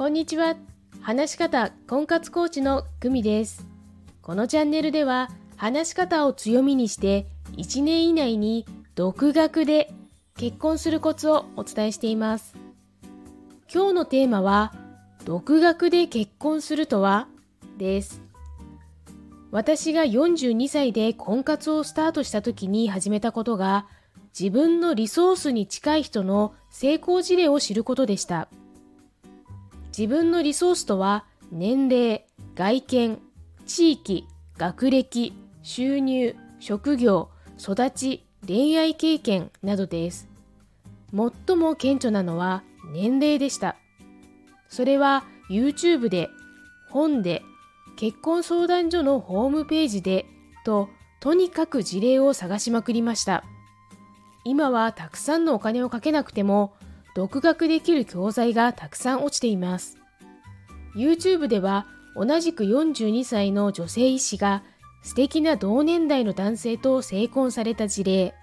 こんにちは。話し方婚活コーチのグミです。このチャンネルでは話し方を強みにして1年以内に独学で結婚するコツをお伝えしています。今日のテーマは独学で結婚するとは？です。私が42歳で婚活をスタートした時に始めたことが自分のリソースに近い人の成功事例を知ることでした。自分のリソースとは年齢、外見、地域、学歴、収入、職業、育ち、恋愛経験などです。最も顕著なのは年齢でした。それは YouTube で、本で、結婚相談所のホームページでととにかく事例を探しまくりました。今はたくさんのお金をかけなくても独学できる教材がたくさん落ちています。YouTube では同じく42歳の女性医師が素敵な同年代の男性と成婚された事例。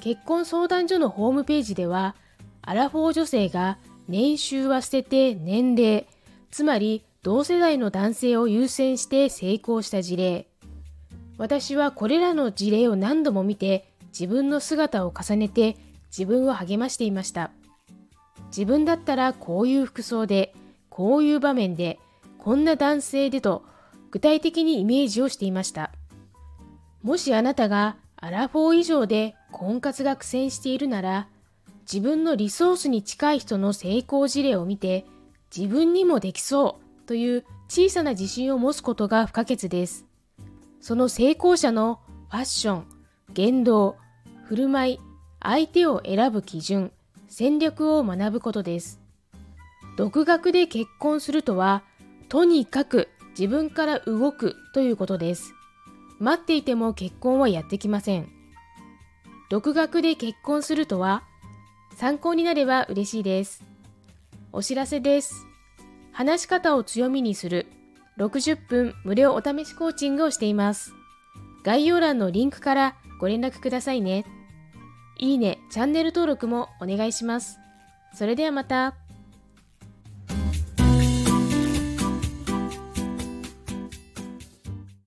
結婚相談所のホームページではアラフォー女性が年収は捨てて年齢、つまり同世代の男性を優先して成功した事例。私はこれらの事例を何度も見て自分の姿を重ねて自分を励ましていました。自分だったらこういう服装で、こういう場面で、こんな男性でと具体的にイメージをしていました。もしあなたがアラフォー以上で婚活が苦戦しているなら、自分のリソースに近い人の成功事例を見て、自分にもできそうという小さな自信を持つことが不可欠です。その成功者のファッション、言動、振る舞い、相手を選ぶ基準、戦略を学ぶことです。独学で結婚するとは、とにかく自分から動くということです。待っていても結婚はやってきません。独学で結婚するとは、参考になれば嬉しいです。お知らせです。話し方を強みにする60分無料お試しコーチングをしています。概要欄のリンクからご連絡くださいね。いいね、チャンネル登録もお願いします。それではまた。